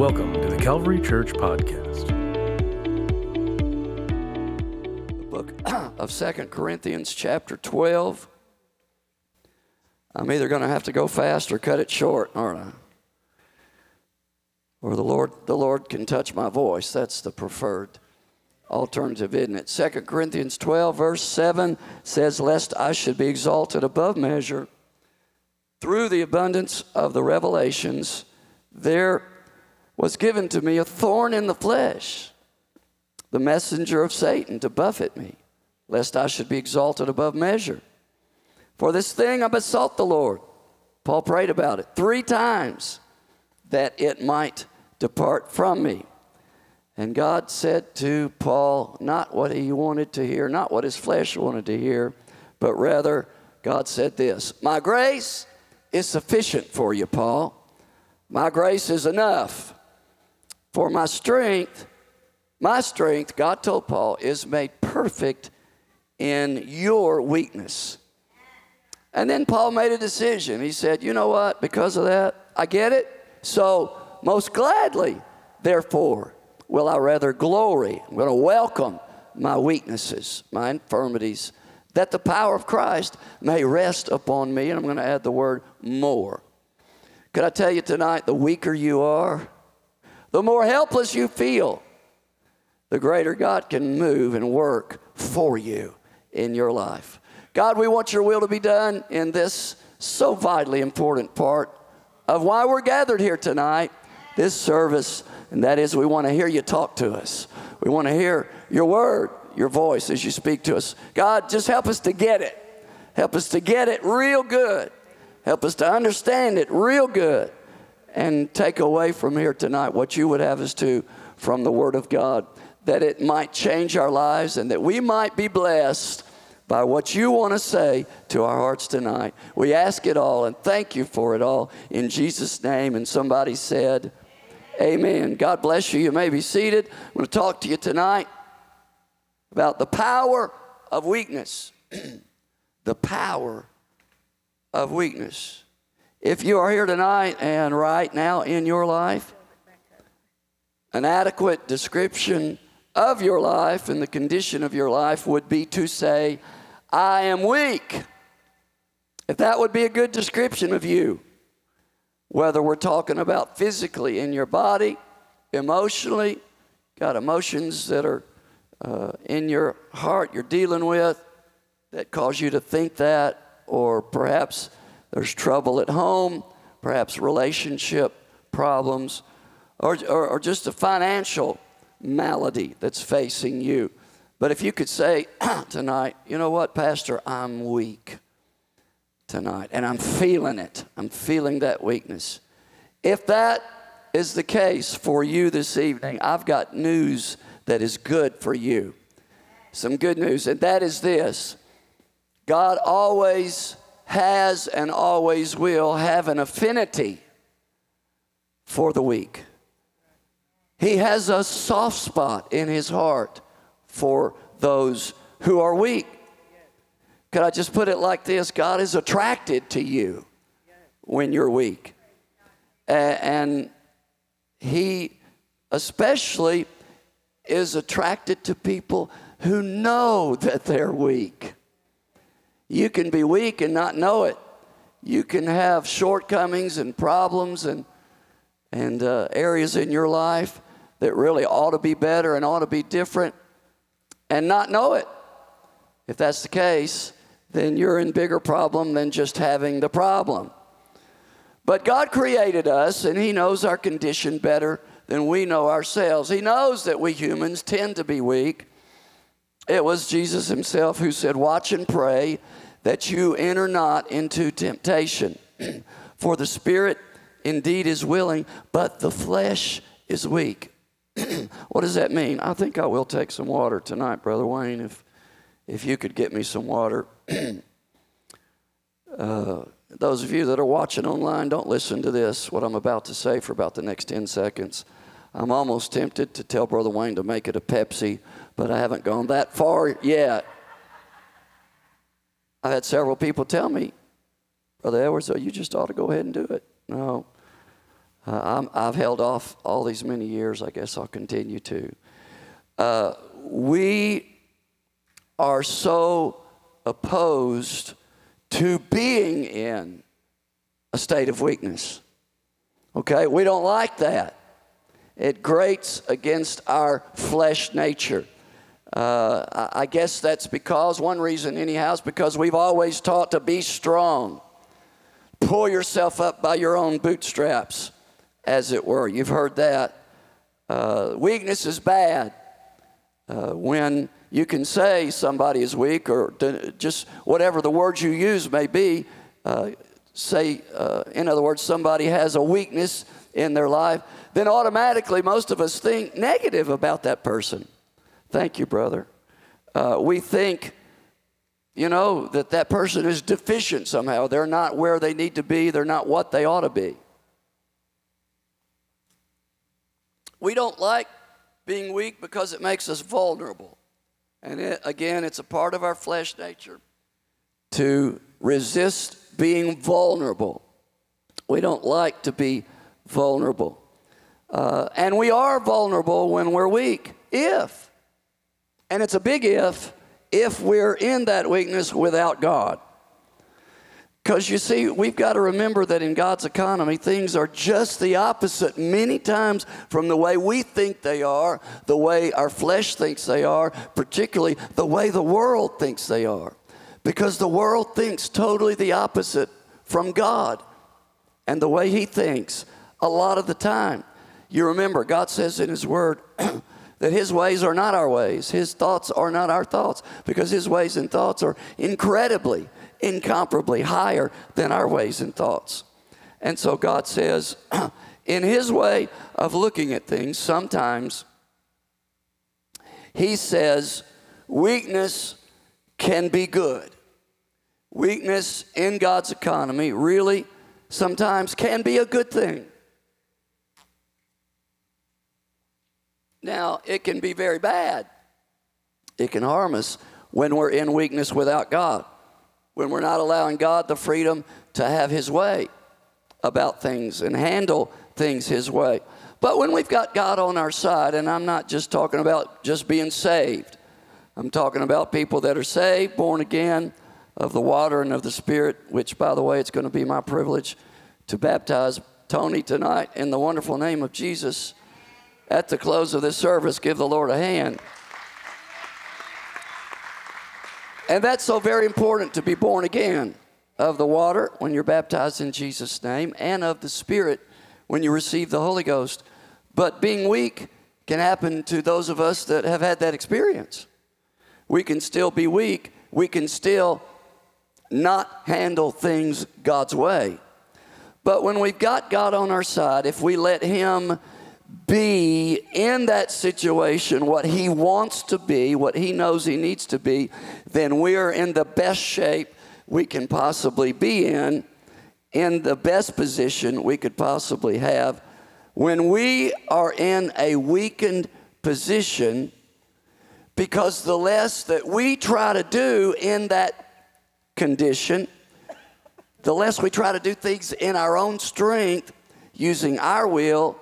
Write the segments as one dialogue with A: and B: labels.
A: Welcome to the Calvary Church Podcast.
B: the book of Second Corinthians, chapter 12. I'm either going to have to go fast or cut it short, aren't I? Or the Lord, the Lord can touch my voice. That's the preferred alternative, isn't it? Second Corinthians 12, verse 7 says, Lest I should be exalted above measure through the abundance of the revelations, there was given to me a thorn in the flesh, the messenger of Satan to buffet me, lest I should be exalted above measure. For this thing I besought the Lord. Paul prayed about it three times that it might depart from me. And God said to Paul not what he wanted to hear, not what his flesh wanted to hear, but rather, God said this My grace is sufficient for you, Paul. My grace is enough. For my strength, my strength, God told Paul, is made perfect in your weakness. And then Paul made a decision. He said, You know what? Because of that, I get it. So, most gladly, therefore, will I rather glory. I'm going to welcome my weaknesses, my infirmities, that the power of Christ may rest upon me. And I'm going to add the word more. Could I tell you tonight, the weaker you are, the more helpless you feel, the greater God can move and work for you in your life. God, we want your will to be done in this so vitally important part of why we're gathered here tonight, this service, and that is we want to hear you talk to us. We want to hear your word, your voice as you speak to us. God, just help us to get it. Help us to get it real good. Help us to understand it real good and take away from here tonight what you would have us to from the Word of God, that it might change our lives and that we might be blessed by what you want to say to our hearts tonight. We ask it all and thank you for it all in Jesus' name. And somebody said, Amen. God bless you. You may be seated. I'm going to talk to you tonight about the power of weakness. the power of weakness. If you are here tonight and right now in your life, an adequate description of your life and the condition of your life would be to say, I am weak. If that would be a good description of you, whether we're talking about physically in your body, emotionally, got emotions that are uh, in your heart you're dealing with that cause you to think that, or perhaps there's trouble at home, perhaps relationship problems, or, or, or just a financial malady that's facing you. But if you could say tonight, you know what, Pastor, I'm weak tonight, and I'm feeling it. I'm feeling that weakness. If that is the case for you this evening, I've got news that is good for you. Some good news, and that is this God always has and always will have an affinity for the weak. He has a soft spot in his heart for those who are weak. Could I just put it like this? God is attracted to you when you're weak. And he especially is attracted to people who know that they're weak. You can be weak and not know it. You can have shortcomings and problems and, and uh, areas in your life that really ought to be better and ought to be different and not know it. If that's the case, then you're in bigger problem than just having the problem. But God created us and He knows our condition better than we know ourselves. He knows that we humans tend to be weak. It was Jesus Himself who said, Watch and pray that you enter not into temptation. For the spirit indeed is willing, but the flesh is weak. what does that mean? I think I will take some water tonight, Brother Wayne, if, if you could get me some water. uh, those of you that are watching online, don't listen to this, what I'm about to say, for about the next 10 seconds. I'm almost tempted to tell Brother Wayne to make it a Pepsi, but I haven't gone that far yet. I've had several people tell me, Brother Edwards, oh, you just ought to go ahead and do it. No. Uh, i have held off all these many years. I guess I'll continue to. Uh, we are so opposed to being in a state of weakness. Okay? We don't like that. It grates against our flesh nature. Uh, I guess that's because, one reason, anyhow, is because we've always taught to be strong. Pull yourself up by your own bootstraps, as it were. You've heard that. Uh, weakness is bad. Uh, when you can say somebody is weak, or just whatever the words you use may be, uh, say, uh, in other words, somebody has a weakness in their life, then automatically most of us think negative about that person. Thank you, brother. Uh, we think, you know, that that person is deficient somehow. They're not where they need to be, they're not what they ought to be. We don't like being weak because it makes us vulnerable. And it, again, it's a part of our flesh nature to resist being vulnerable. We don't like to be vulnerable. Uh, and we are vulnerable when we're weak, if, and it's a big if, if we're in that weakness without God. Because you see, we've got to remember that in God's economy, things are just the opposite many times from the way we think they are, the way our flesh thinks they are, particularly the way the world thinks they are. Because the world thinks totally the opposite from God and the way He thinks a lot of the time. You remember, God says in His Word that His ways are not our ways, His thoughts are not our thoughts, because His ways and thoughts are incredibly incomparably higher than our ways and thoughts. And so God says, in His way of looking at things, sometimes He says, weakness can be good. Weakness in God's economy really sometimes can be a good thing. Now, it can be very bad. It can harm us when we're in weakness without God when we're not allowing God the freedom to have His way about things and handle things His way. But when we've got God on our side, and I'm not just talking about just being saved, I'm talking about people that are saved, born again of the water and of the Spirit, which, by the way, it's going to be my privilege to baptize Tony tonight in the wonderful name of Jesus. At the close of this service, give the Lord a hand. And that's so very important to be born again of the water when you're baptized in Jesus' name and of the Spirit when you receive the Holy Ghost. But being weak can happen to those of us that have had that experience. We can still be weak, we can still not handle things God's way. But when we've got God on our side, if we let Him be in that situation what he wants to be, what he knows he needs to be, then we're in the best shape we can possibly be in, in the best position we could possibly have. When we are in a weakened position, because the less that we try to do in that condition, the less we try to do things in our own strength, using our will,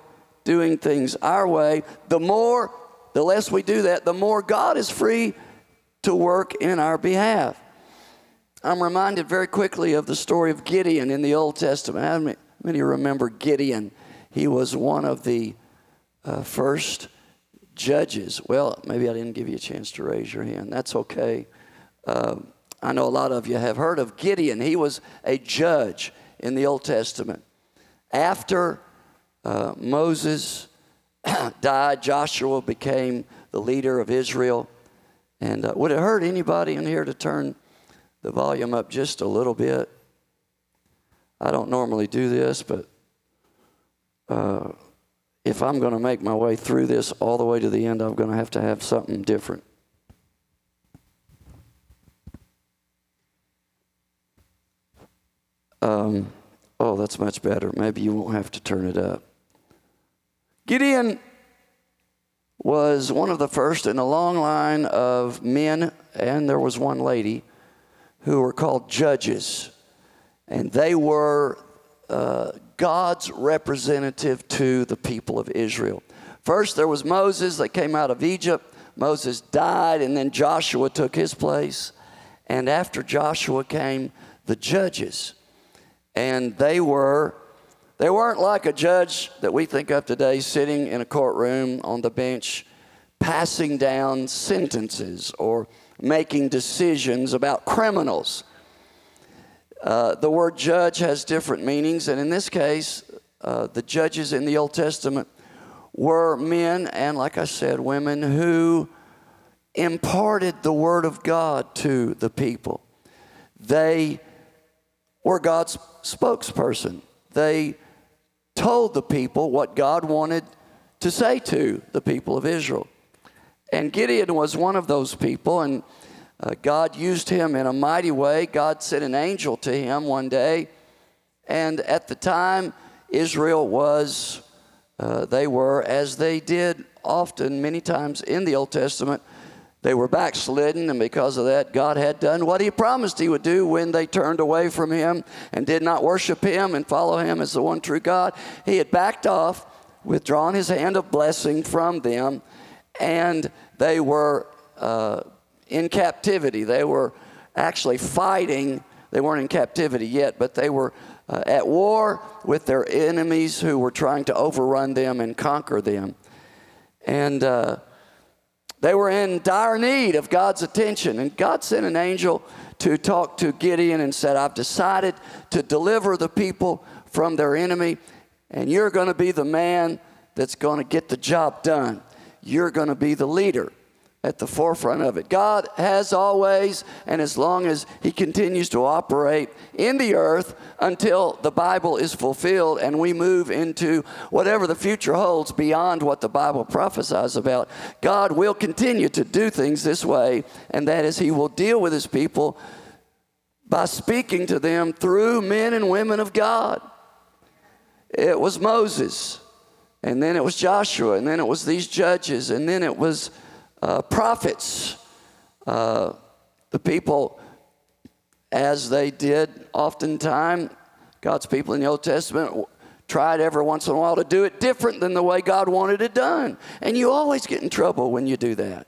B: doing things our way, the more, the less we do that, the more God is free to work in our behalf. I'm reminded very quickly of the story of Gideon in the Old Testament. How many, remember Gideon? He was one of the uh, first judges. Well, maybe I didn't give you a chance to raise your hand. That's okay. Uh, I know a lot of you have heard of Gideon. He was a judge in the Old Testament. After uh, Moses died, Joshua became the leader of Israel. And uh, would it hurt anybody in here to turn the volume up just a little bit? I don't normally do this, but uh, if I'm going to make my way through this all the way to the end, I'm going to have to have something different. Um, oh, that's much better. Maybe you won't have to turn it up. Gideon was one of the first in a long line of men, and there was one lady who were called judges. And they were uh, God's representative to the people of Israel. First, there was Moses that came out of Egypt. Moses died, and then Joshua took his place. And after Joshua came the judges. And they were they weren't like a judge that we think of today sitting in a courtroom on the bench passing down sentences or making decisions about criminals. Uh, the word judge has different meanings, and in this case, uh, the judges in the Old Testament were men and, like I said, women who imparted the Word of God to the people. They were God's spokesperson. They told the people what God wanted to say to the people of Israel. And Gideon was one of those people, and uh, God used him in a mighty way. God sent an angel to him one day, and at the time, Israel was, uh, they were, as they did often, many times in the Old Testament, they were backslidden, and because of that, God had done what He promised He would do when they turned away from Him and did not worship Him and follow Him as the one true God. He had backed off, withdrawn His hand of blessing from them, and they were uh, in captivity. They were actually fighting. They weren't in captivity yet, but they were uh, at war with their enemies who were trying to overrun them and conquer them. And uh, they were in dire need of God's attention, and God sent an angel to talk to Gideon and said, I've decided to deliver the people from their enemy, and you're going to be the man that's going to get the job done. You're going to be the leader at the forefront of it. God has always, and as long as He continues to operate in the earth until the Bible is fulfilled and we move into whatever the future holds beyond what the Bible prophesies about, God will continue to do things this way, and that is He will deal with His people by speaking to them through men and women of God. It was Moses, and then it was Joshua, and then it was these judges, and then it was uh, prophets. Uh, the people, as they did oftentimes, God's people in the Old Testament tried every once in a while to do it different than the way God wanted it done. And you always get in trouble when you do that.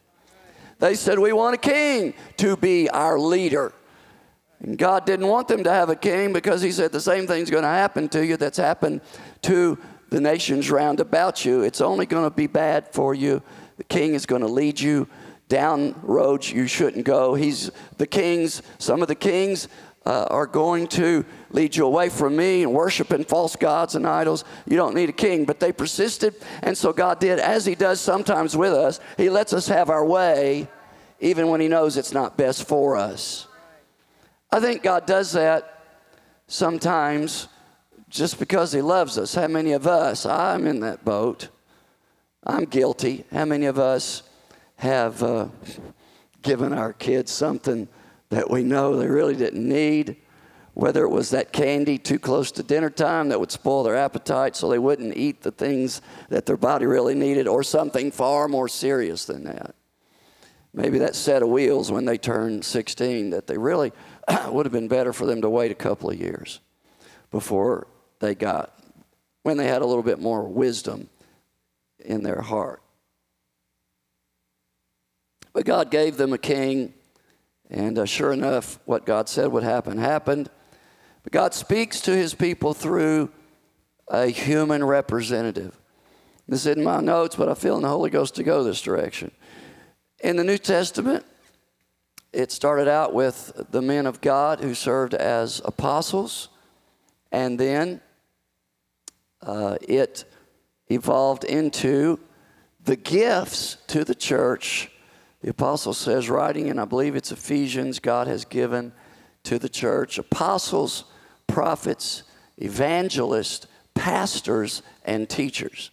B: They said, We want a king to be our leader. And God didn't want them to have a king because He said the same thing's going to happen to you that's happened to the nations round about you. It's only going to be bad for you the king is going to lead you down roads you shouldn't go. He's the kings, some of the kings uh, are going to lead you away from me and worshiping false gods and idols. You don't need a king. But they persisted, and so God did, as He does sometimes with us, He lets us have our way, even when He knows it's not best for us. I think God does that sometimes just because He loves us. How many of us, I'm in that boat, I'm guilty. How many of us have uh, given our kids something that we know they really didn't need? Whether it was that candy too close to dinner time that would spoil their appetite so they wouldn't eat the things that their body really needed, or something far more serious than that. Maybe that set of wheels when they turned 16 that they really would have been better for them to wait a couple of years before they got, when they had a little bit more wisdom in their heart. But God gave them a king, and uh, sure enough, what God said would happen happened. But God speaks to his people through a human representative. This isn't my notes, but I feel in the Holy Ghost to go this direction. In the New Testament, it started out with the men of God who served as apostles, and then uh, it evolved into the gifts to the church. The apostle says, writing, and I believe it's Ephesians, God has given to the church apostles, prophets, evangelists, pastors, and teachers.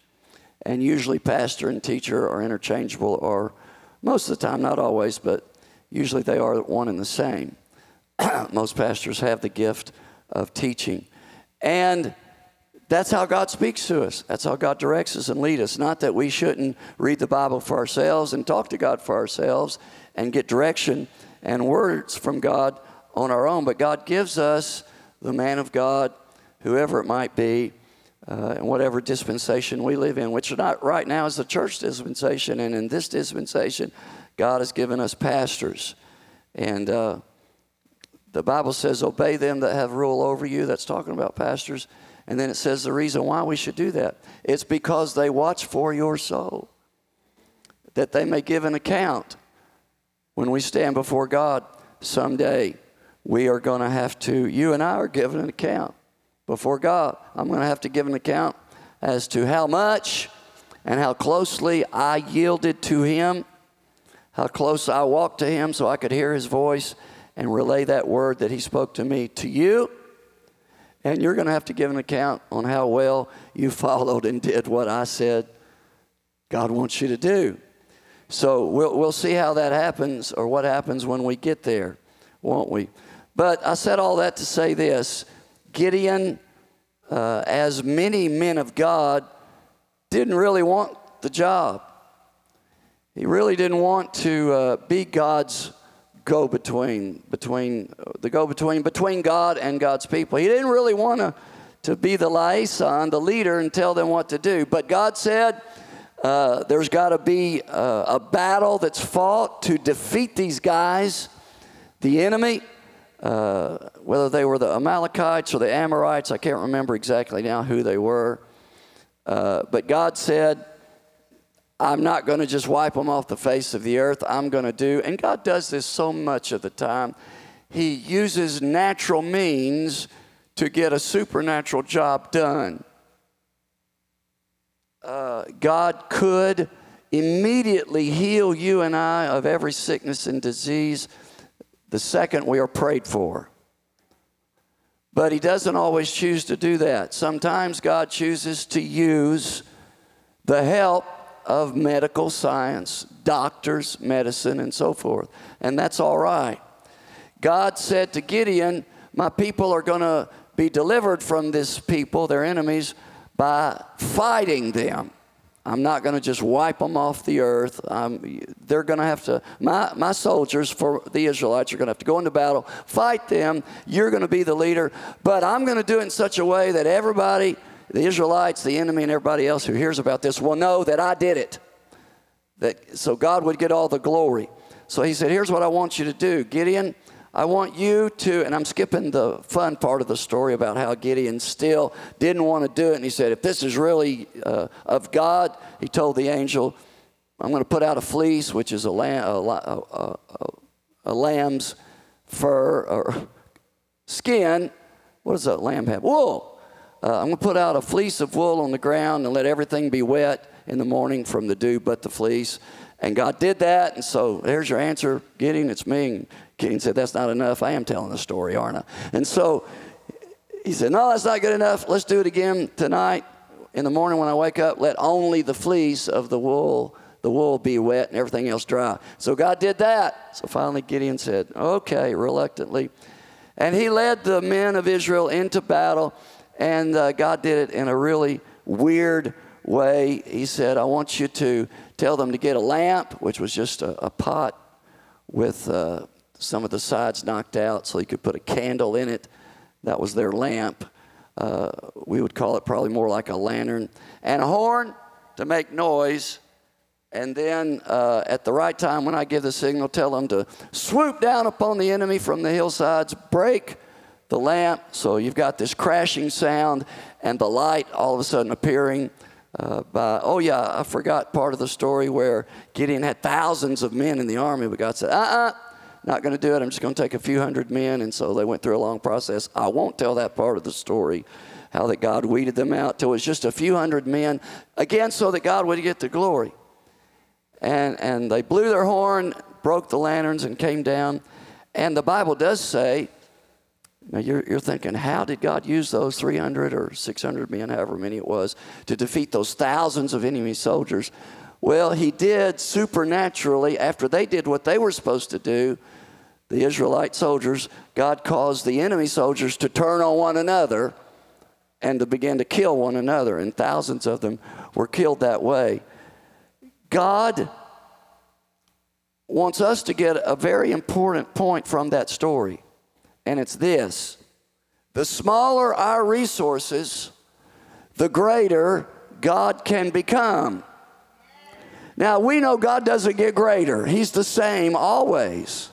B: And usually, pastor and teacher are interchangeable, or most of the time, not always, but usually they are one and the same. most pastors have the gift of teaching. And that's how God speaks to us. That's how God directs us and leads us. Not that we shouldn't read the Bible for ourselves and talk to God for ourselves and get direction and words from God on our own, but God gives us the man of God, whoever it might be, uh, in whatever dispensation we live in, which not right now is the church dispensation, and in this dispensation, God has given us pastors, and uh, the Bible says, "Obey them that have rule over you." That's talking about pastors, and then it says the reason why we should do that. It's because they watch for your soul, that they may give an account when we stand before God someday. We are going to have to. You and I are giving an account before God. I'm going to have to give an account as to how much and how closely I yielded to Him, how close I walked to Him so I could hear His voice and relay that word that He spoke to me to you. And you're going to have to give an account on how well you followed and did what I said God wants you to do. So we'll, we'll see how that happens or what happens when we get there, won't we? But I said all that to say this Gideon, uh, as many men of God, didn't really want the job. He really didn't want to uh, be God's go between, between the go between between God and God's people. He didn't really want to, to be the liaison, the leader, and tell them what to do. But God said, uh, there's got to be a, a battle that's fought to defeat these guys, the enemy. Uh, whether they were the Amalekites or the Amorites, I can't remember exactly now who they were. Uh, but God said, I'm not going to just wipe them off the face of the earth. I'm going to do, and God does this so much of the time. He uses natural means to get a supernatural job done. Uh, God could immediately heal you and I of every sickness and disease the second we are prayed for. But He doesn't always choose to do that. Sometimes God chooses to use the help of medical science, doctors, medicine, and so forth. And that's all right. God said to Gideon, My people are going to be delivered from this people, their enemies, by fighting them. I'm not going to just wipe them off the earth. They're going to have to, my, my soldiers for the Israelites are going to have to go into battle, fight them. You're going to be the leader, but I'm going to do it in such a way that everybody, the Israelites, the enemy, and everybody else who hears about this will know that I did it. That, so God would get all the glory. So he said, Here's what I want you to do Gideon, I want you to, and I'm skipping the fun part of the story about how Gideon still didn't want to do it. And he said, if this is really uh, of God, he told the angel, I'm going to put out a fleece, which is a, lamb, a, a, a lamb's fur or skin. What does a lamb have? Wool. Uh, I'm going to put out a fleece of wool on the ground and let everything be wet in the morning from the dew but the fleece. And God did that. And so there's your answer, Gideon. It's me. And Gideon said, That's not enough. I am telling the story, aren't I? And so he said, No, that's not good enough. Let's do it again tonight. In the morning when I wake up, let only the fleece of the wool, the wool be wet and everything else dry. So God did that. So finally Gideon said, Okay, reluctantly. And he led the men of Israel into battle, and uh, God did it in a really weird way. He said, I want you to tell them to get a lamp, which was just a, a pot with uh, some of the sides knocked out so you could put a candle in it. That was their lamp. Uh, we would call it probably more like a lantern. And a horn to make noise. And then uh, at the right time, when I give the signal, tell them to swoop down upon the enemy from the hillsides, break the lamp. So you've got this crashing sound and the light all of a sudden appearing. Uh, by, oh, yeah, I forgot part of the story where Gideon had thousands of men in the army, but God said, uh uh-uh, uh not going to do it. I'm just going to take a few hundred men. And so they went through a long process. I won't tell that part of the story, how that God weeded them out till it was just a few hundred men, again, so that God would get the glory. And, and they blew their horn, broke the lanterns, and came down. And the Bible does say, now you're, you're thinking, how did God use those 300 or 600 men, however many it was, to defeat those thousands of enemy soldiers? Well, he did supernaturally after they did what they were supposed to do the Israelite soldiers, God caused the enemy soldiers to turn on one another and to begin to kill one another, and thousands of them were killed that way. God wants us to get a very important point from that story, and it's this the smaller our resources, the greater God can become. Now, we know God doesn't get greater, He's the same always.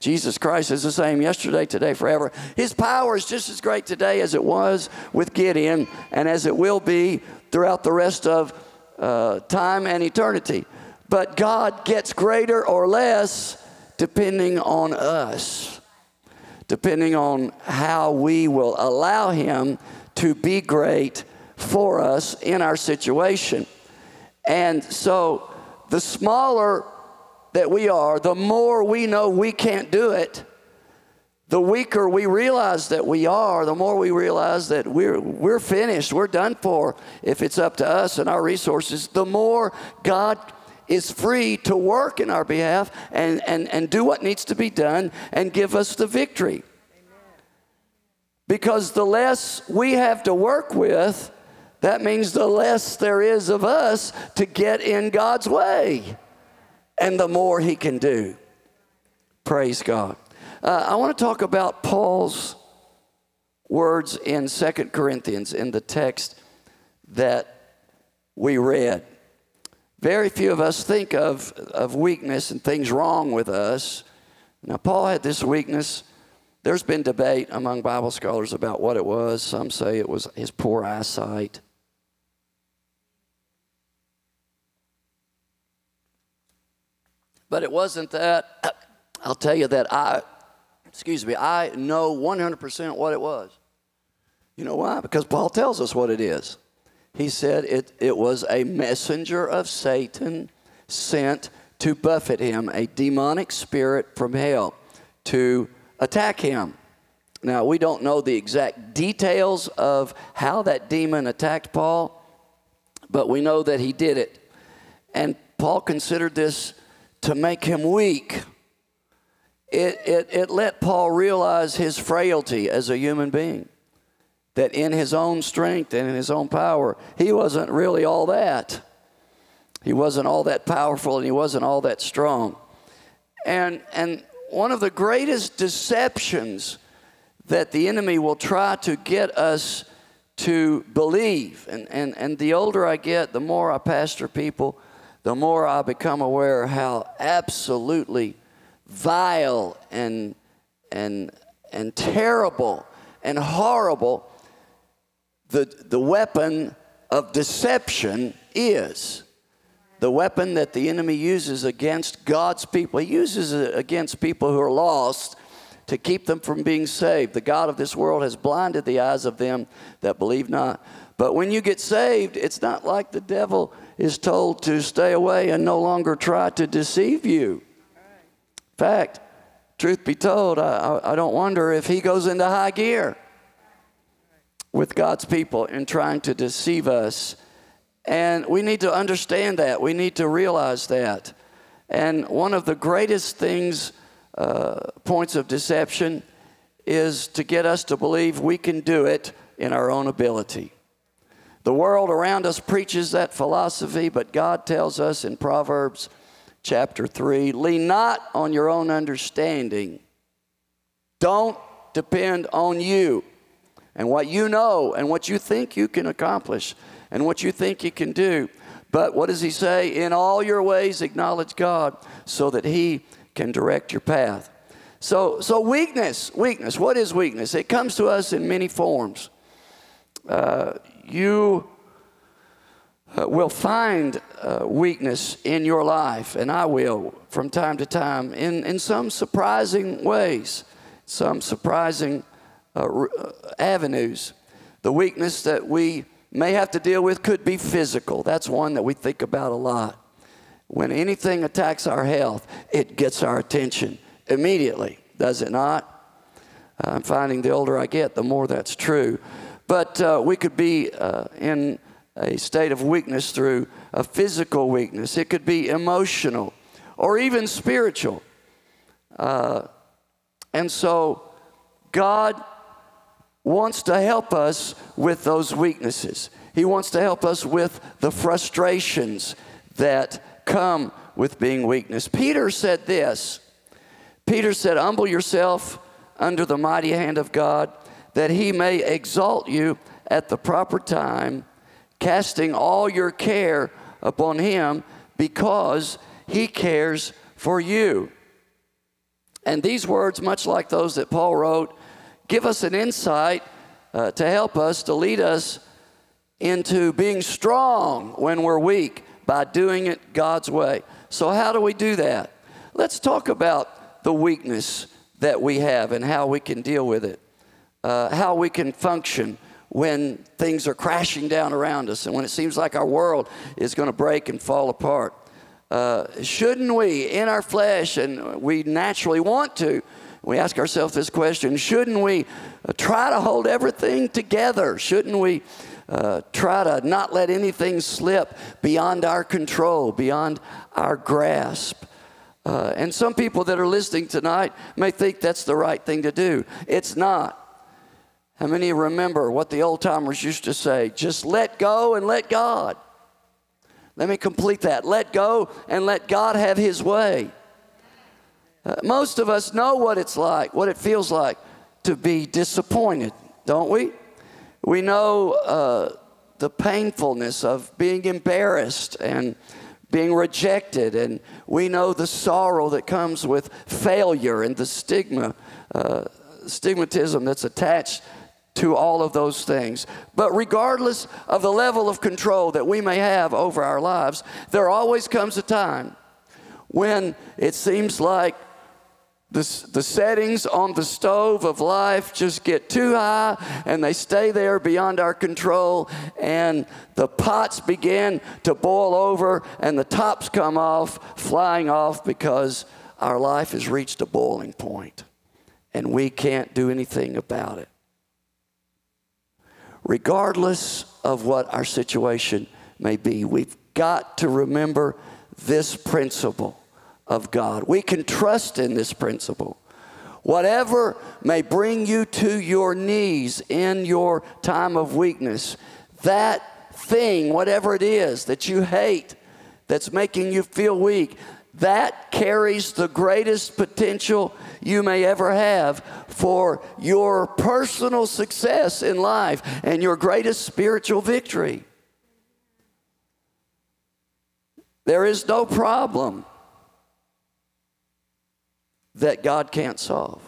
B: Jesus Christ is the same yesterday, today, forever. His power is just as great today as it was with Gideon and as it will be throughout the rest of uh, time and eternity. But God gets greater or less depending on us, depending on how we will allow Him to be great for us in our situation. And so the smaller that we are, the more we know we can't do it, the weaker we realize that we are, the more we realize that we're, we're finished, we're done for if it's up to us and our resources, the more God is free to work in our behalf and, and, and do what needs to be done and give us the victory. Because the less we have to work with, that means the less there is of us to get in God's way and the more he can do. Praise God. Uh, I want to talk about Paul's words in Second Corinthians in the text that we read. Very few of us think of, of weakness and things wrong with us. Now, Paul had this weakness. There's been debate among Bible scholars about what it was. Some say it was his poor eyesight. But it wasn't that. I'll tell you that I, excuse me, I know 100% what it was. You know why? Because Paul tells us what it is. He said it, it was a messenger of Satan sent to buffet him, a demonic spirit from hell to attack him. Now, we don't know the exact details of how that demon attacked Paul, but we know that he did it. And Paul considered this to make him weak. It, it, it let Paul realize his frailty as a human being. That in his own strength and in his own power, he wasn't really all that. He wasn't all that powerful and he wasn't all that strong. And, and one of the greatest deceptions that the enemy will try to get us to believe, and, and, and the older I get, the more I pastor people, the more I become aware how absolutely vile and, and, and terrible and horrible the, the weapon of deception is. The weapon that the enemy uses against God's people. He uses it against people who are lost to keep them from being saved. The God of this world has blinded the eyes of them that believe not. But when you get saved, it's not like the devil is told to stay away and no longer try to deceive you. In fact, truth be told, I, I don't wonder if he goes into high gear with God's people in trying to deceive us. And we need to understand that. We need to realize that. And one of the greatest things, uh, points of deception, is to get us to believe we can do it in our own ability. The world around us preaches that philosophy, but God tells us in Proverbs chapter 3 lean not on your own understanding. Don't depend on you and what you know and what you think you can accomplish and what you think you can do. But what does he say? In all your ways, acknowledge God so that he can direct your path. So, so weakness, weakness. What is weakness? It comes to us in many forms. Uh, you uh, will find uh, weakness in your life, and I will from time to time in, in some surprising ways, some surprising uh, uh, avenues. The weakness that we may have to deal with could be physical. That's one that we think about a lot. When anything attacks our health, it gets our attention immediately, does it not? I'm finding the older I get, the more that's true. But uh, we could be uh, in a state of weakness through a physical weakness, it could be emotional or even spiritual. Uh, and so, God wants to help us with those weaknesses. He wants to help us with the frustrations that come with being weakness. Peter said this Peter said, Humble yourself under the mighty hand of God that he may exalt you at the proper time, casting all your care upon Him because He cares for you. And these words, much like those that Paul wrote, give us an insight uh, to help us, to lead us into being strong when we're weak by doing it God's way. So, how do we do that? Let's talk about the weakness that we have and how we can deal with it, uh, how we can function when things are crashing down around us and when it seems like our world is going to break and fall apart. Uh, shouldn't we, in our flesh, and we naturally want to, we ask ourselves this question shouldn't we uh, try to hold everything together? Shouldn't we uh, try to not let anything slip beyond our control, beyond our grasp? Uh, and some people that are listening tonight may think that's the right thing to do. It's not. How many remember what the old timers used to say? Just let go and let God. Let me complete that. Let go and let God have His way. Uh, most of us know what it's like, what it feels like to be disappointed, don't we? We know uh, the painfulness of being embarrassed and being rejected, and we know the sorrow that comes with failure and the stigma, uh, stigmatism that's attached to all of those things. But regardless of the level of control that we may have over our lives, there always comes a time when it seems like the, the settings on the stove of life just get too high and they stay there beyond our control, and the pots begin to boil over and the tops come off, flying off because our life has reached a boiling point and we can't do anything about it. Regardless of what our situation may be, we've got to remember this principle of God. We can trust in this principle. Whatever may bring you to your knees in your time of weakness, that thing, whatever it is that you hate, that's making you feel weak, that carries the greatest potential you may ever have for your personal success in life and your greatest spiritual victory. There is no problem that God can't solve.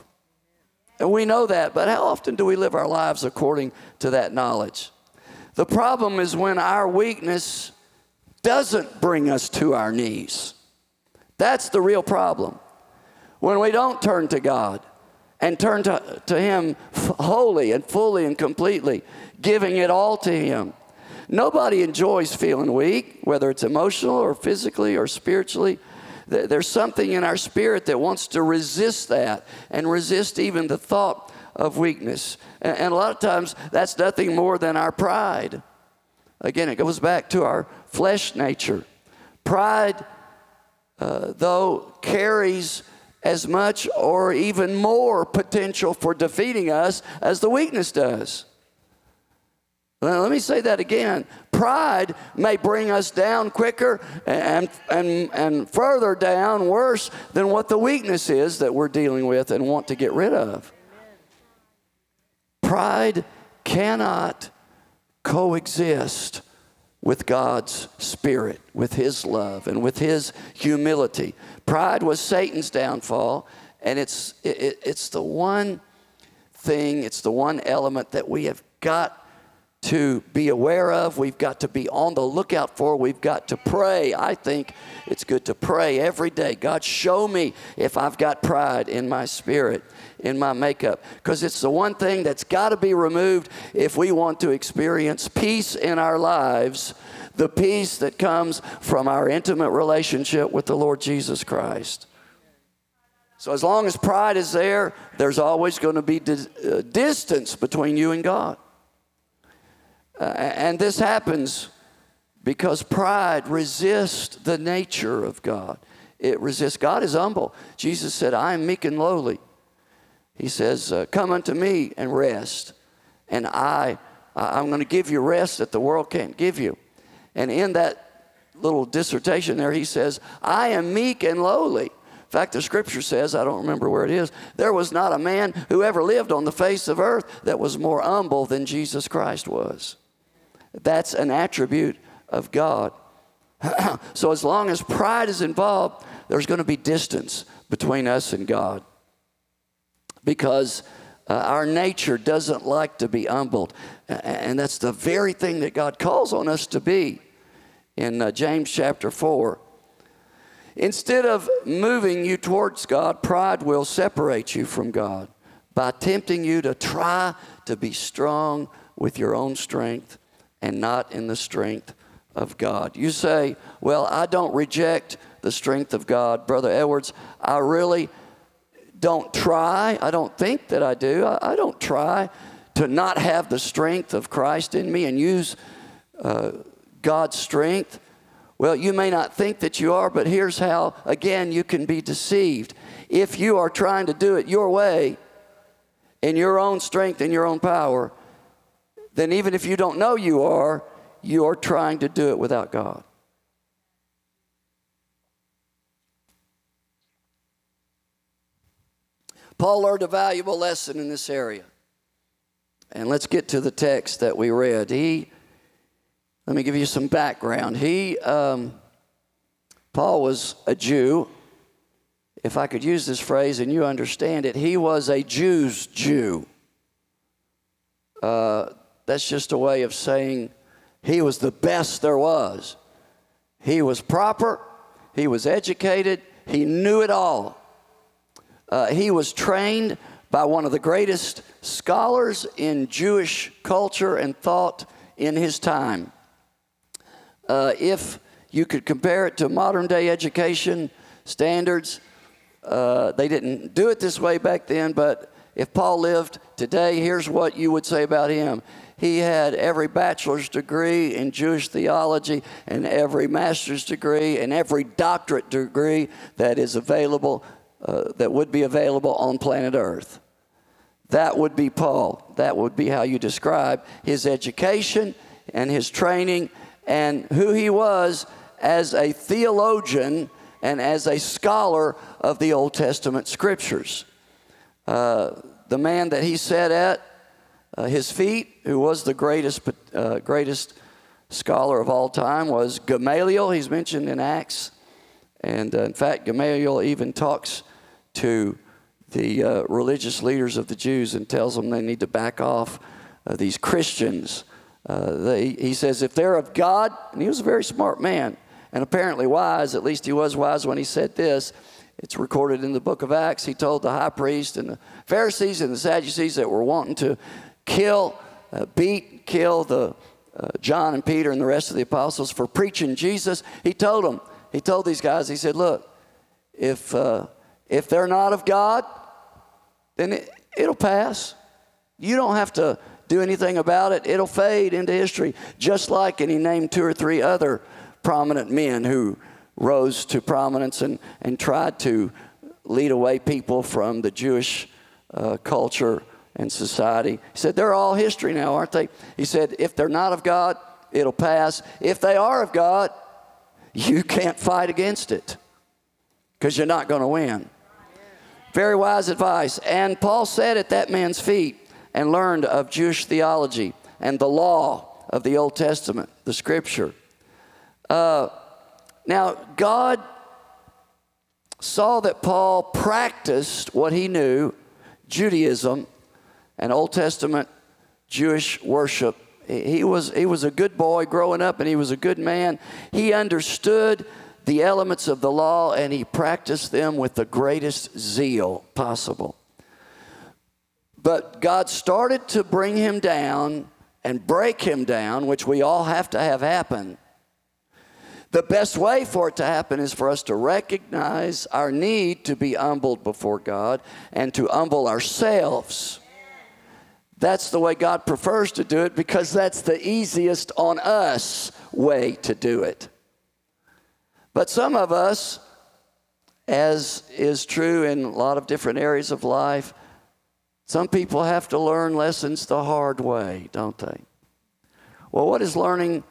B: And we know that, but how often do we live our lives according to that knowledge? The problem is when our weakness doesn't bring us to our knees. That's the real problem. When we don't turn to God and turn to, to Him wholly and fully and completely, giving it all to Him. Nobody enjoys feeling weak, whether it's emotional or physically or spiritually. There's something in our spirit that wants to resist that and resist even the thought of weakness. And a lot of times, that's nothing more than our pride. Again, it goes back to our flesh nature. Pride, uh, though, carries as much or even more potential for defeating us as the weakness does. Let me say that again. Pride may bring us down quicker and, and, and further down worse than what the weakness is that we're dealing with and want to get rid of. Pride cannot coexist with God's Spirit, with His love, and with His humility. Pride was Satan's downfall, and it's, it, it's the one thing, it's the one element that we have got to be aware of, we've got to be on the lookout for, we've got to pray. I think it's good to pray every day. God, show me if I've got pride in my spirit, in my makeup, because it's the one thing that's got to be removed if we want to experience peace in our lives, the peace that comes from our intimate relationship with the Lord Jesus Christ. So, as long as pride is there, there's always going to be uh, distance between you and God. Uh, and this happens because pride resists the nature of God. It resists. God is humble. Jesus said, I am meek and lowly. He says, uh, Come unto me and rest. And I, I'm going to give you rest that the world can't give you. And in that little dissertation there, he says, I am meek and lowly. In fact, the scripture says, I don't remember where it is, there was not a man who ever lived on the face of earth that was more humble than Jesus Christ was. That's an attribute of God. so as long as pride is involved, there's going to be distance between us and God. Because uh, our nature doesn't like to be humbled. And that's the very thing that God calls on us to be in uh, James chapter 4. Instead of moving you towards God, pride will separate you from God by tempting you to try to be strong with your own strength and not in the strength of God. You say, Well, I don't reject the strength of God. Brother Edwards, I really don't try. I don't think that I do. I, I don't try to not have the strength of Christ in me and use uh, God's strength. Well, you may not think that you are, but here's how, again, you can be deceived. If you are trying to do it your way, in your own strength and your own power, then even if you don't know you are, you are trying to do it without God. Paul learned a valuable lesson in this area. And let's get to the text that we read. He, let me give you some background. He, um, Paul was a Jew. If I could use this phrase and you understand it, he was a Jew's Jew. Uh, that's just a way of saying he was the best there was. He was proper, he was educated, he knew it all. Uh, he was trained by one of the greatest scholars in Jewish culture and thought in his time. Uh, if you could compare it to modern day education standards, uh, they didn't do it this way back then, but if Paul lived today, here's what you would say about him. He had every bachelor's degree in Jewish theology and every master's degree and every doctorate degree that is available uh, that would be available on planet Earth. That would be Paul. That would be how you describe his education and his training and who he was as a theologian and as a scholar of the Old Testament scriptures. Uh, the man that he sat at his feet, who was the greatest, uh, greatest scholar of all time, was Gamaliel. He's mentioned in Acts. And uh, in fact, Gamaliel even talks to the uh, religious leaders of the Jews and tells them they need to back off uh, these Christians. Uh, they, he says, if they're of God, and he was a very smart man and apparently wise, at least he was wise when he said this. It's recorded in the book of Acts. He told the high priest and the Pharisees and the Sadducees that were wanting to kill, uh, beat, kill the uh, John and Peter and the rest of the apostles for preaching Jesus. He told them, he told these guys, he said, look, if uh, if they're not of God, then it, it'll pass. You don't have to do anything about it. It'll fade into history, just like, and he named two or three other prominent men who rose to prominence and, and tried to lead away people from the Jewish uh, culture and society. He said, They're all history now, aren't they? He said, If they're not of God, it'll pass. If they are of God, you can't fight against it because you're not going to win. Very wise advice. And Paul sat at that man's feet and learned of Jewish theology and the law of the Old Testament, the scripture. Uh, now, God saw that Paul practiced what he knew Judaism and Old Testament Jewish worship. He was, he was a good boy growing up and he was a good man. He understood the elements of the law and he practiced them with the greatest zeal possible. But God started to bring him down and break him down, which we all have to have happen. The best way for it to happen is for us to recognize our need to be humbled before God and to humble ourselves. That's the way God prefers to do it because that's the easiest on us way to do it. But some of us, as is true in a lot of different areas of life, some people have to learn lessons the hard way, don't they? Well, what is learning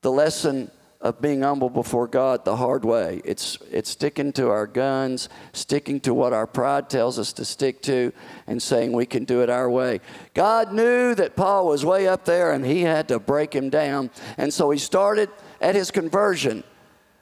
B: the lesson of being humble before God the hard way. It's, it's sticking to our guns, sticking to what our pride tells us to stick to, and saying we can do it our way. God knew that Paul was way up there and he had to break him down. And so he started at his conversion.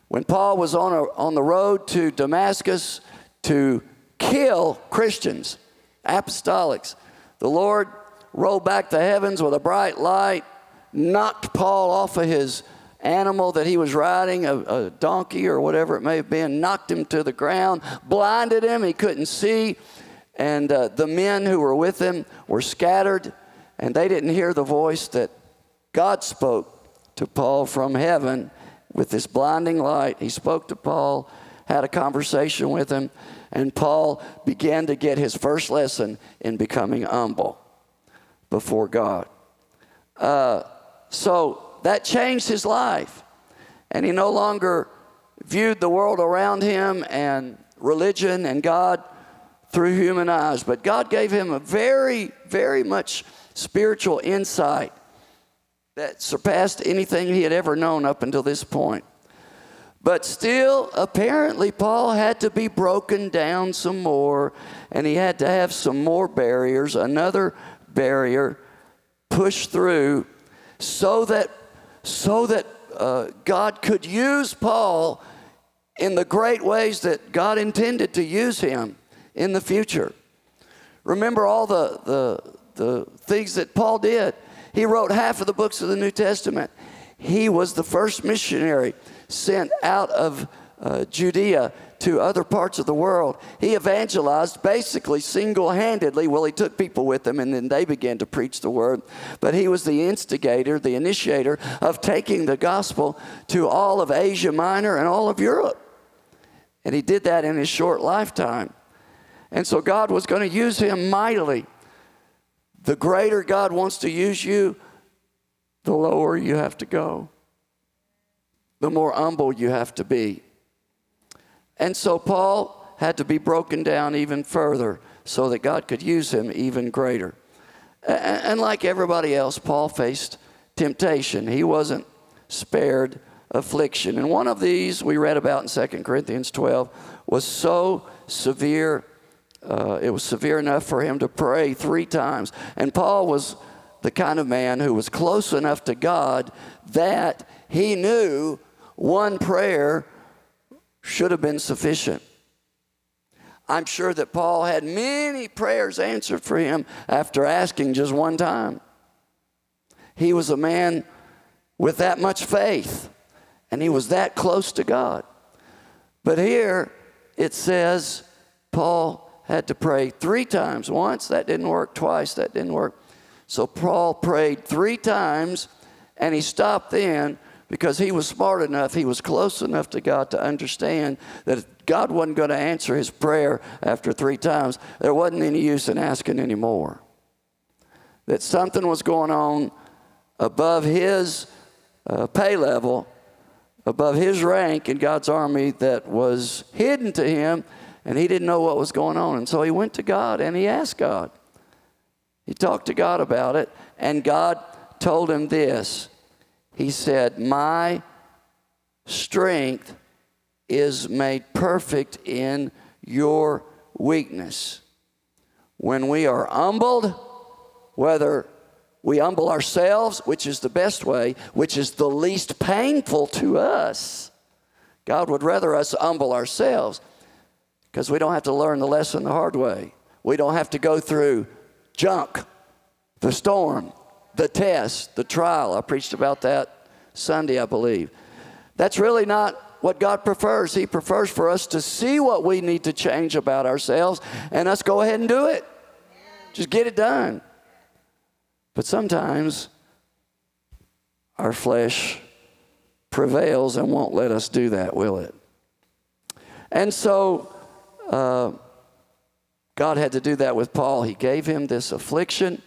B: When Paul was on, a, on the road to Damascus to kill Christians, apostolics, the Lord rolled back the heavens with a bright light, knocked Paul off of his animal that he was riding, a, a, donkey or whatever it may have been, knocked him to the ground, blinded him, he couldn't see. And uh, the men who were with him were scattered, and they didn't hear the voice that God spoke to Paul from heaven with this blinding light. He spoke to Paul, had a conversation with him, and Paul began to get his first lesson in becoming humble before God. Uh, so that changed his life. And he no longer viewed the world around him and religion and God through human eyes. But God gave him a very, very much spiritual insight that surpassed anything he had ever known up until this point. But still, apparently, Paul had to be broken down some more, and he had to have some more barriers, another barrier pushed through, so that so that uh, God could use Paul in the great ways that God intended to use him in the future. Remember all the, the, the things that Paul did. He wrote half of the books of the New Testament. He was the first missionary sent out of uh, Judea to other parts of the world. He evangelized basically single handedly. Well, he took people with him and then they began to preach the word. But he was the instigator, the initiator of taking the gospel to all of Asia Minor and all of Europe. And he did that in his short lifetime. And so God was going to use him mightily. The greater God wants to use you, the lower you have to go, the more humble you have to be. And so Paul had to be broken down even further so that God could use him even greater. And like everybody else, Paul faced temptation. He wasn't spared affliction. And one of these we read about in 2 Corinthians 12 was so severe, uh, it was severe enough for him to pray three times. And Paul was the kind of man who was close enough to God that he knew one prayer should have been sufficient. I'm sure that Paul had many prayers answered for him after asking just one time. He was a man with that much faith, and he was that close to God. But here it says Paul had to pray three times. Once, that didn't work. Twice, that didn't work. So Paul prayed three times, and he stopped then because he was smart enough, he was close enough to God to understand that God wasn't going to answer his prayer after three times. There wasn't any use in asking anymore. That something was going on above his uh, pay level, above his rank in God's army that was hidden to him, and he didn't know what was going on. And so he went to God and he asked God. He talked to God about it, and God told him this he said, My strength is made perfect in your weakness. When we are humbled, whether we humble ourselves, which is the best way, which is the least painful to us. God would rather us humble ourselves because we don't have to learn the lesson the hard way. We don't have to go through junk, the storm, the test, the trial. I preached about that Sunday, I believe. That's really not what God prefers. He prefers for us to see what we need to change about ourselves and us go ahead and do it. Just get it done. But sometimes our flesh prevails and won't let us do that, will it? And so uh, God had to do that with Paul. He gave him this affliction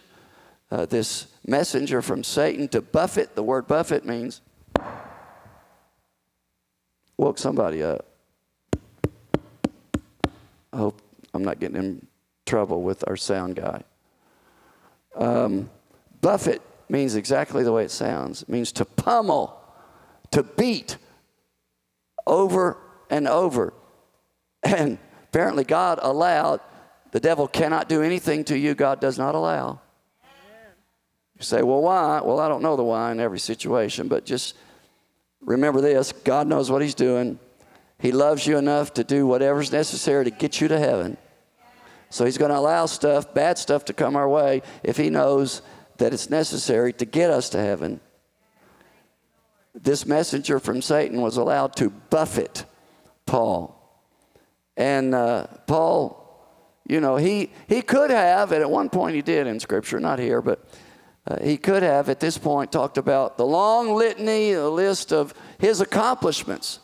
B: uh, this messenger from Satan to buffet. The word buffet means woke somebody up. I hope I'm not getting in trouble with our sound guy. Um, buffet means exactly the way it sounds. It means to pummel, to beat over and over. And apparently, God allowed, the devil cannot do anything to you God does not allow. You say, well, why? Well, I don't know the why in every situation, but just remember this God knows what He's doing. He loves you enough to do whatever's necessary to get you to heaven. So He's going to allow stuff, bad stuff, to come our way if He knows that it's necessary to get us to heaven. This messenger from Satan was allowed to buffet Paul. And uh, Paul, you know, he, he could have, and at one point he did in Scripture, not here, but uh, he could have at this point talked about the long litany, a list of his accomplishments,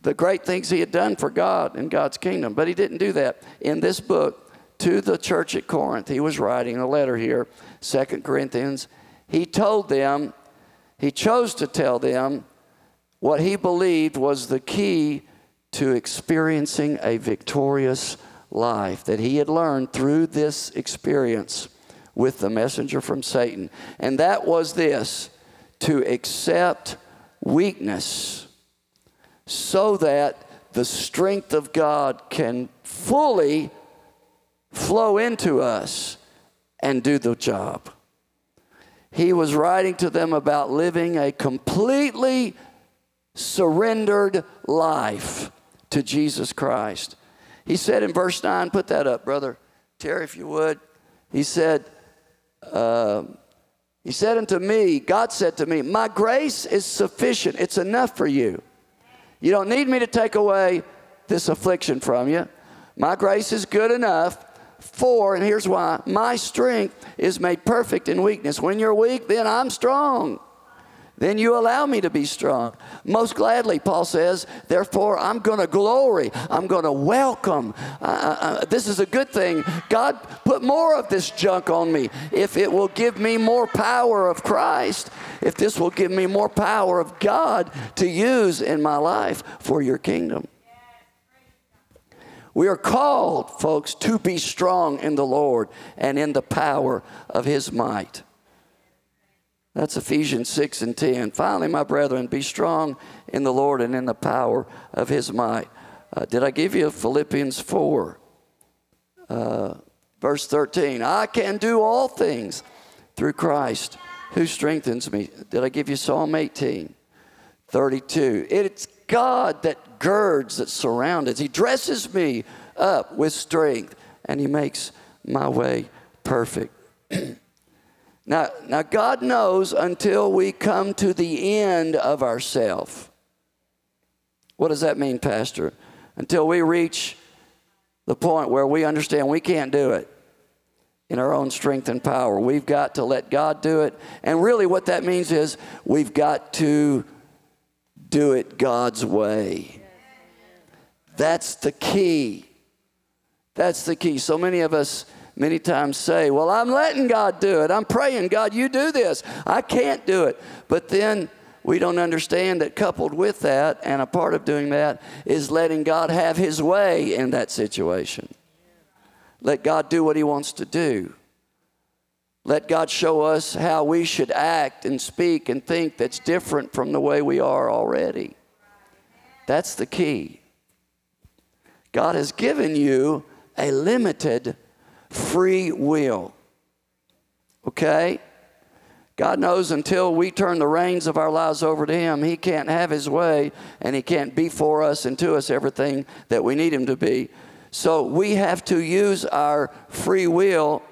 B: the great things he had done for God and God's kingdom. But he didn't do that. In this book, to the church at Corinth, he was writing a letter here, Second Corinthians. He told them, he chose to tell them what he believed was the key to experiencing a victorious life that he had learned through this experience with the messenger from Satan. And that was this to accept weakness so that the strength of God can fully flow into us and do the job. He was writing to them about living a completely surrendered life to Jesus Christ. He said in verse 9, put that up, brother Terry, if you would. He said, uh, he said unto me, God said to me, My grace is sufficient. It's enough for you. You don't need me to take away this affliction from you. My grace is good enough for, and here's why my strength is made perfect in weakness. When you're weak, then I'm strong then you allow me to be strong. Most gladly, Paul says, therefore, I'm going to glory. I'm going to welcome. Uh, uh, uh, this is a good thing. God, put more of this junk on me. If it will give me more power of Christ, if this will give me more power of God to use in my life for your kingdom. We are called, folks, to be strong in the Lord and in the power of his might. That's Ephesians 6 and 10. Finally, my brethren, be strong in the Lord and in the power of his might. Uh, did I give you Philippians 4? Uh, verse 13. I can do all things through Christ who strengthens me. Did I give you Psalm 18? 32. It's God that girds, that surrounds. He dresses me up with strength, and He makes my way perfect. Now, now God knows until we come to the end of ourself. What does that mean, Pastor? Until we reach the point where we understand we can't do it in our own strength and power. We've got to let God do it. And really, what that means is we've got to do it God's way. That's the key. That's the key. So many of us many times say, Well, I'm letting God do it. I'm praying, God, you do this. I can't do it. But then we don't understand that coupled with that, and a part of doing that, is letting God have His way in that situation. Let God do what He wants to do. Let God show us how we should act and speak and think that's different from the way we are already. That's the key. God has given you a limited free will. Okay? God knows until we turn the reins of our lives over to Him, He can't have His way and He can't be for us and to us everything that we need Him to be. So we have to use our free will.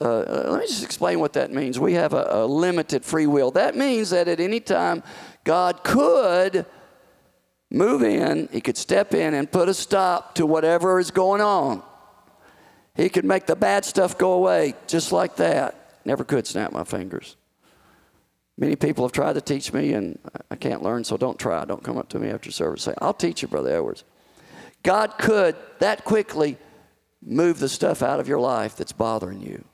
B: Uh, uh let me just explain what that means. We have a, a limited free will. That means that at any time, God could move in, he could step in and put a stop to whatever is going on. He could make the bad stuff go away just like that. Never could snap my fingers. Many people have tried to teach me, and I can't learn, so don't try. Don't come up to me after service say, I'll teach you, Brother Edwards. God could that quickly move the stuff out of your life that's bothering you.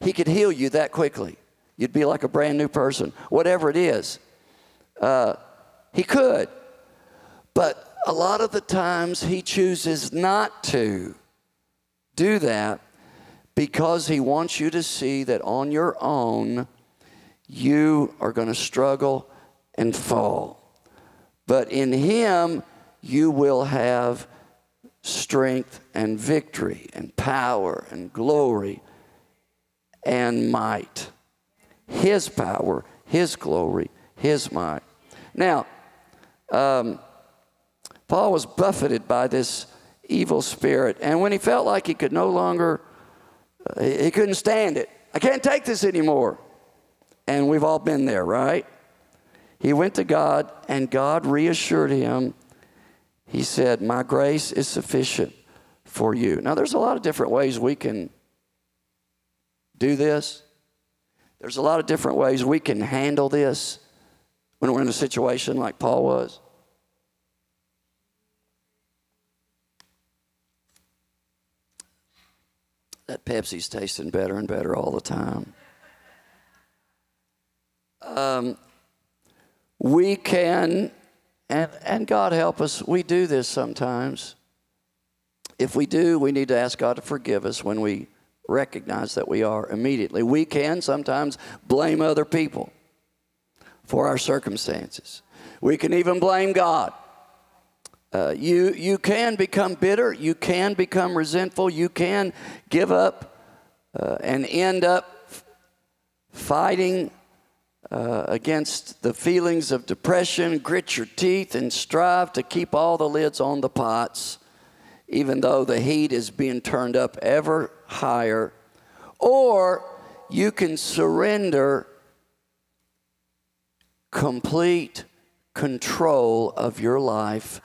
B: He could heal you that quickly. You'd be like a brand new person, whatever it is. Uh, he could. But a lot of the times he chooses not to do that because he wants you to see that on your own you are going to struggle and fall. but in him you will have strength and victory and power and glory and might. His power, His glory, His might. Now, um, Paul was buffeted by this evil spirit, and when he felt like he could no longer, uh, he couldn't stand it. I can't take this anymore. And we've all been there, right? He went to God, and God reassured him. He said, My grace is sufficient for you. Now, there's a lot of different ways we can do this. There's a lot of different ways we can handle this when we're in a situation like Paul was. That Pepsi's tasting better and better all the time. Um, we can, and, and God help us, we do this sometimes. If we do, we need to ask God to forgive us when we recognize that we are immediately. We can sometimes blame other people for our circumstances. We can even blame God. Uh, you, you can become bitter. You can become resentful. You can give up uh, and end up fighting uh, against the feelings of depression, grit your teeth, and strive to keep all the lids on the pots even though the heat is being turned up ever higher, or you can surrender complete control of your life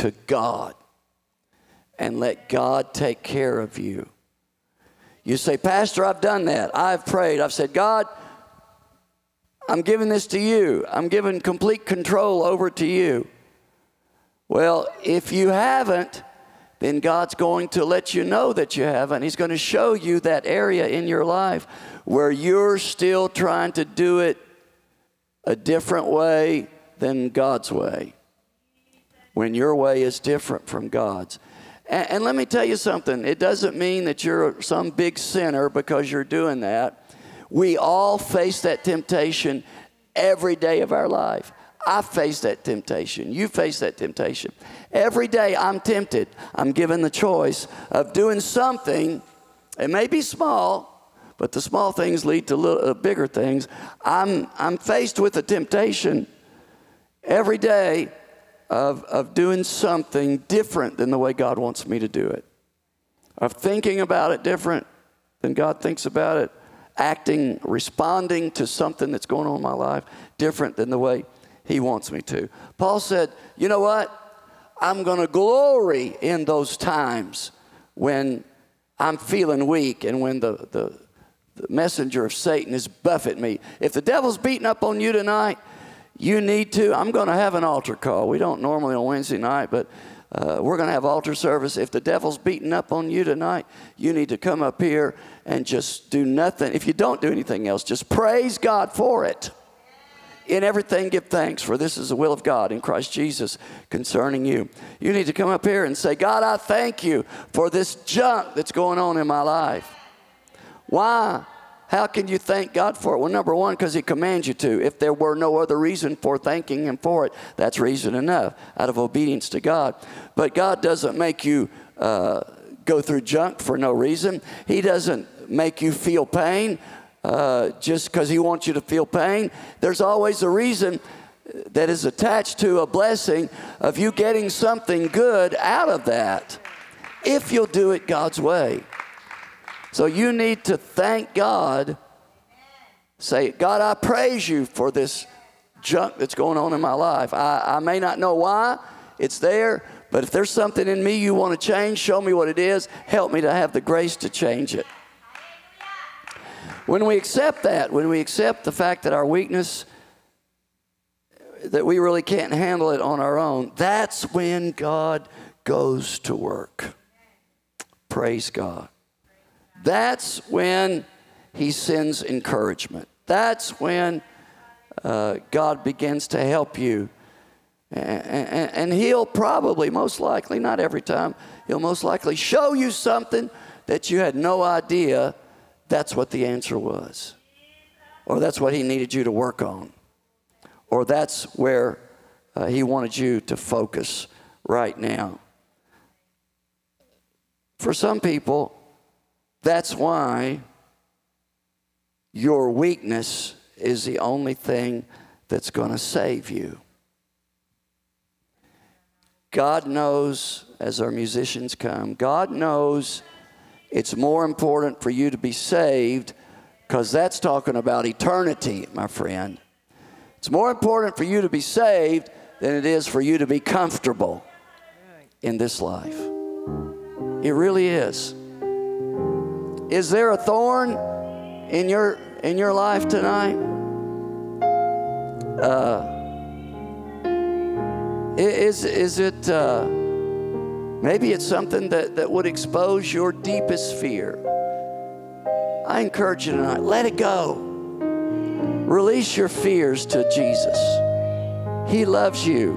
B: to God and let God take care of you. You say, Pastor, I've done that. I've prayed. I've said, God, I'm giving this to you. I'm giving complete control over to you. Well, if you haven't, then God's going to let you know that you haven't. He's going to show you that area in your life where you're still trying to do it a different way than God's way. When your way is different from God's. And, and let me tell you something it doesn't mean that you're some big sinner because you're doing that. We all face that temptation every day of our life. I face that temptation. You face that temptation. Every day I'm tempted. I'm given the choice of doing something. It may be small, but the small things lead to little, uh, bigger things. I'm, I'm faced with a temptation every day of, of doing something different than the way God wants me to do it, of thinking about it different than God thinks about it, acting, responding to something that's going on in my life different than the way he wants me to. Paul said, You know what? I'm going to glory in those times when I'm feeling weak and when the, the, the messenger of Satan is buffeting me. If the devil's beating up on you tonight, you need to. I'm going to have an altar call. We don't normally on Wednesday night, but uh, we're going to have altar service. If the devil's beating up on you tonight, you need to come up here and just do nothing. If you don't do anything else, just praise God for it. In everything, give thanks, for this is the will of God in Christ Jesus concerning you. You need to come up here and say, God, I thank you for this junk that's going on in my life. Why? How can you thank God for it? Well, number one, because He commands you to. If there were no other reason for thanking Him for it, that's reason enough out of obedience to God. But God doesn't make you uh, go through junk for no reason, He doesn't make you feel pain uh, just because He wants you to feel pain. There's always a reason that is attached to a blessing of you getting something good out of that if you'll do it God's way. So you need to thank God. Say, God, I praise you for this junk that's going on in my life. I, I may not know why it's there, but if there's something in me you want to change, show me what it is. Help me to have the grace to change it. When we accept that, when we accept the fact that our weakness, that we really can't handle it on our own, that's when God goes to work. Praise God. That's when He sends encouragement. That's when uh, God begins to help you. And, and, and He'll probably, most likely, not every time, He'll most likely show you something that you had no idea that's what the answer was. Or that's what he needed you to work on. Or that's where uh, He wanted you to focus right now. For some people, that's why your weakness is the only thing that's going to save you. God knows, as our musicians come, God knows it's more important for you to be saved because that's talking about eternity, my friend. It's more important for you to be saved than it is for you to be comfortable in this life. It really is. Is there a thorn in your in your life tonight? Uh, is is it uh, maybe it's something that, that would expose your deepest fear? I encourage you tonight, let it go. Release your fears to Jesus. He loves you.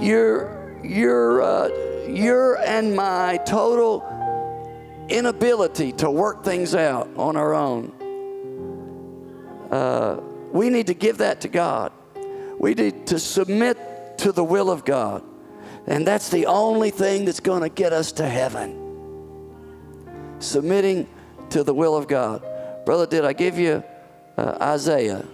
B: Your, your, uh, your and my total inability to work things out on our own. Uh, we need to give that to God. We need to submit to the will of God. And that's the only thing that's going to get us to heaven. Submitting to the will of God. Brother, did I give you uh, Isaiah?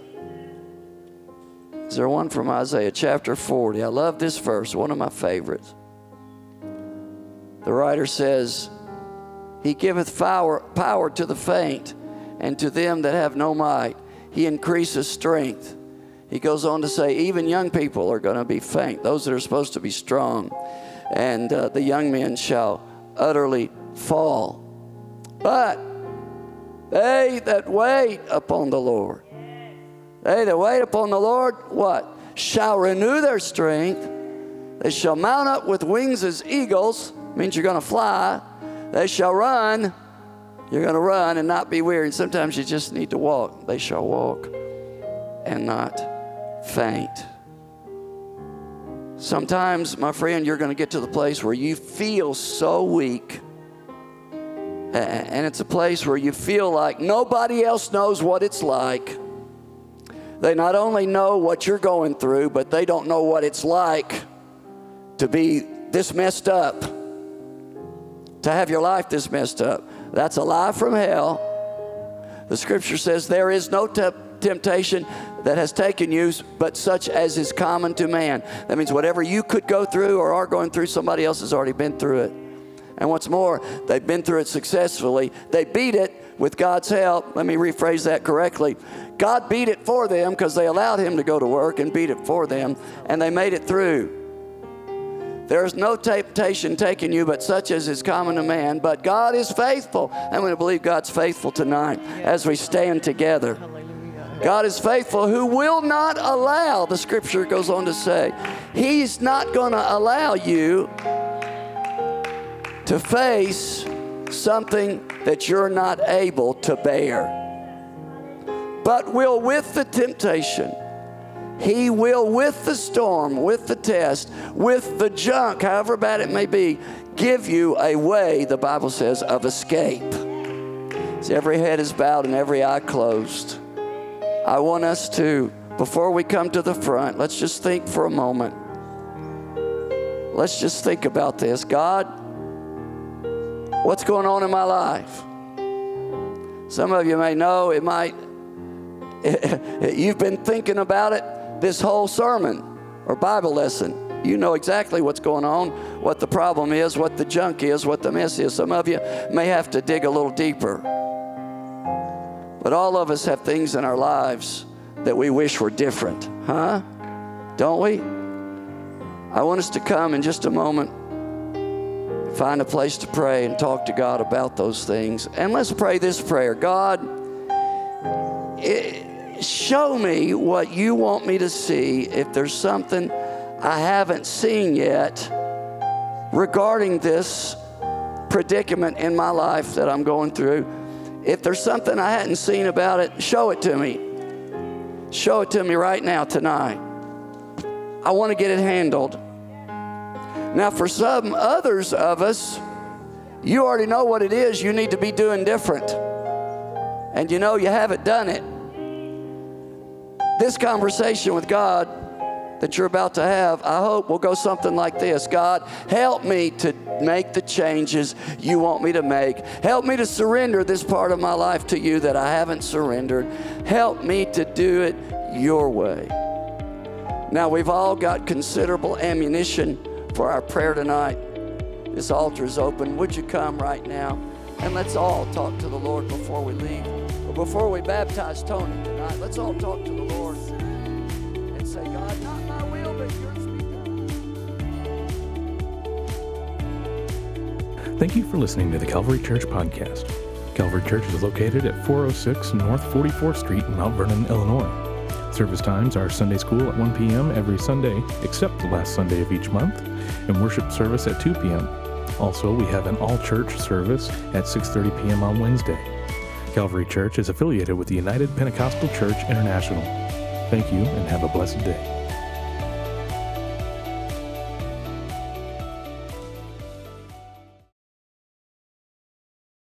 B: Is there one from Isaiah chapter 40? I love this verse, one of my favorites. The writer says, He giveth power, power to the faint, and to them that have no might, He increases strength. He goes on to say, even young people are going to be faint, those that are supposed to be strong, and uh, the young men shall utterly fall. But they that wait upon the Lord, they that wait upon the Lord, what? Shall renew their strength. They shall mount up with wings as eagles, means you're going to fly. They shall run. You're going to run and not be weary. Sometimes you just need to walk. They shall walk and not faint. Sometimes, my friend, you're going to get to the place where you feel so weak. And it's a place where you feel like nobody else knows what it's like. They not only know what you're going through, but they don't know what it's like to be this messed up, to have your life this messed up. That's a lie from hell. The scripture says there is no te- temptation that has taken you, but such as is common to man. That means whatever you could go through or are going through, somebody else has already been through it. And what's more, they've been through it successfully. They beat it with God's help. Let me rephrase that correctly. God beat it for them because they allowed Him to go to work and beat it for them, and they made it through. There is no temptation taking you but such as is common to man, but God is faithful. I'm going to believe God's faithful tonight as we stand together. God is faithful who will not allow, the scripture goes on to say, He's not going to allow you to face something that you're not able to bear. But will, with the temptation, He will, with the storm, with the test, with the junk, however bad it may be, give you a way, the Bible says, of escape. As every head is bowed and every eye closed. I want us to, before we come to the front, let's just think for a moment. Let's just think about this. God, what's going on in my life? Some of you may know it might, you've been thinking about it this whole sermon or Bible lesson. You know exactly what's going on, what the problem is, what the junk is, what the mess is. Some of you may have to dig a little deeper. But all of us have things in our lives that we wish were different, huh? Don't we? I want us to come in just a moment, find a place to pray and talk to God about those things. And let's pray this prayer God, it, show me what you want me to see if there's something I haven't seen yet regarding this predicament in my life that I'm going through. If there's something I hadn't seen about it, show it to me. Show it to me right now, tonight. I want to get it handled. Now, for some others of us, you already know what it is you need to be doing different. And you know you haven't done it. This conversation with God that you're about to have, I hope will go something like this God, help me to make the changes you want me to make. Help me to surrender this part of my life to you that I haven't surrendered. Help me to do it your way. Now, we've all got considerable ammunition for our prayer tonight. This altar is open. Would you come right now? And let's all talk to the Lord before we leave. Or before we baptize Tony tonight, let's all talk to the Lord and say, God, not my will, but yours be done.
A: Thank you for listening to the Calvary Church podcast. Calvary Church is located at 406 North 44th Street in Mount Vernon, Illinois. Service times are Sunday school at 1 p.m. every Sunday, except the last Sunday of each month, and worship service at 2 p.m. Also, we have an all-church service at 6:30 p.m. on Wednesday. Calvary Church is affiliated with the United Pentecostal Church International. Thank you and have a blessed day.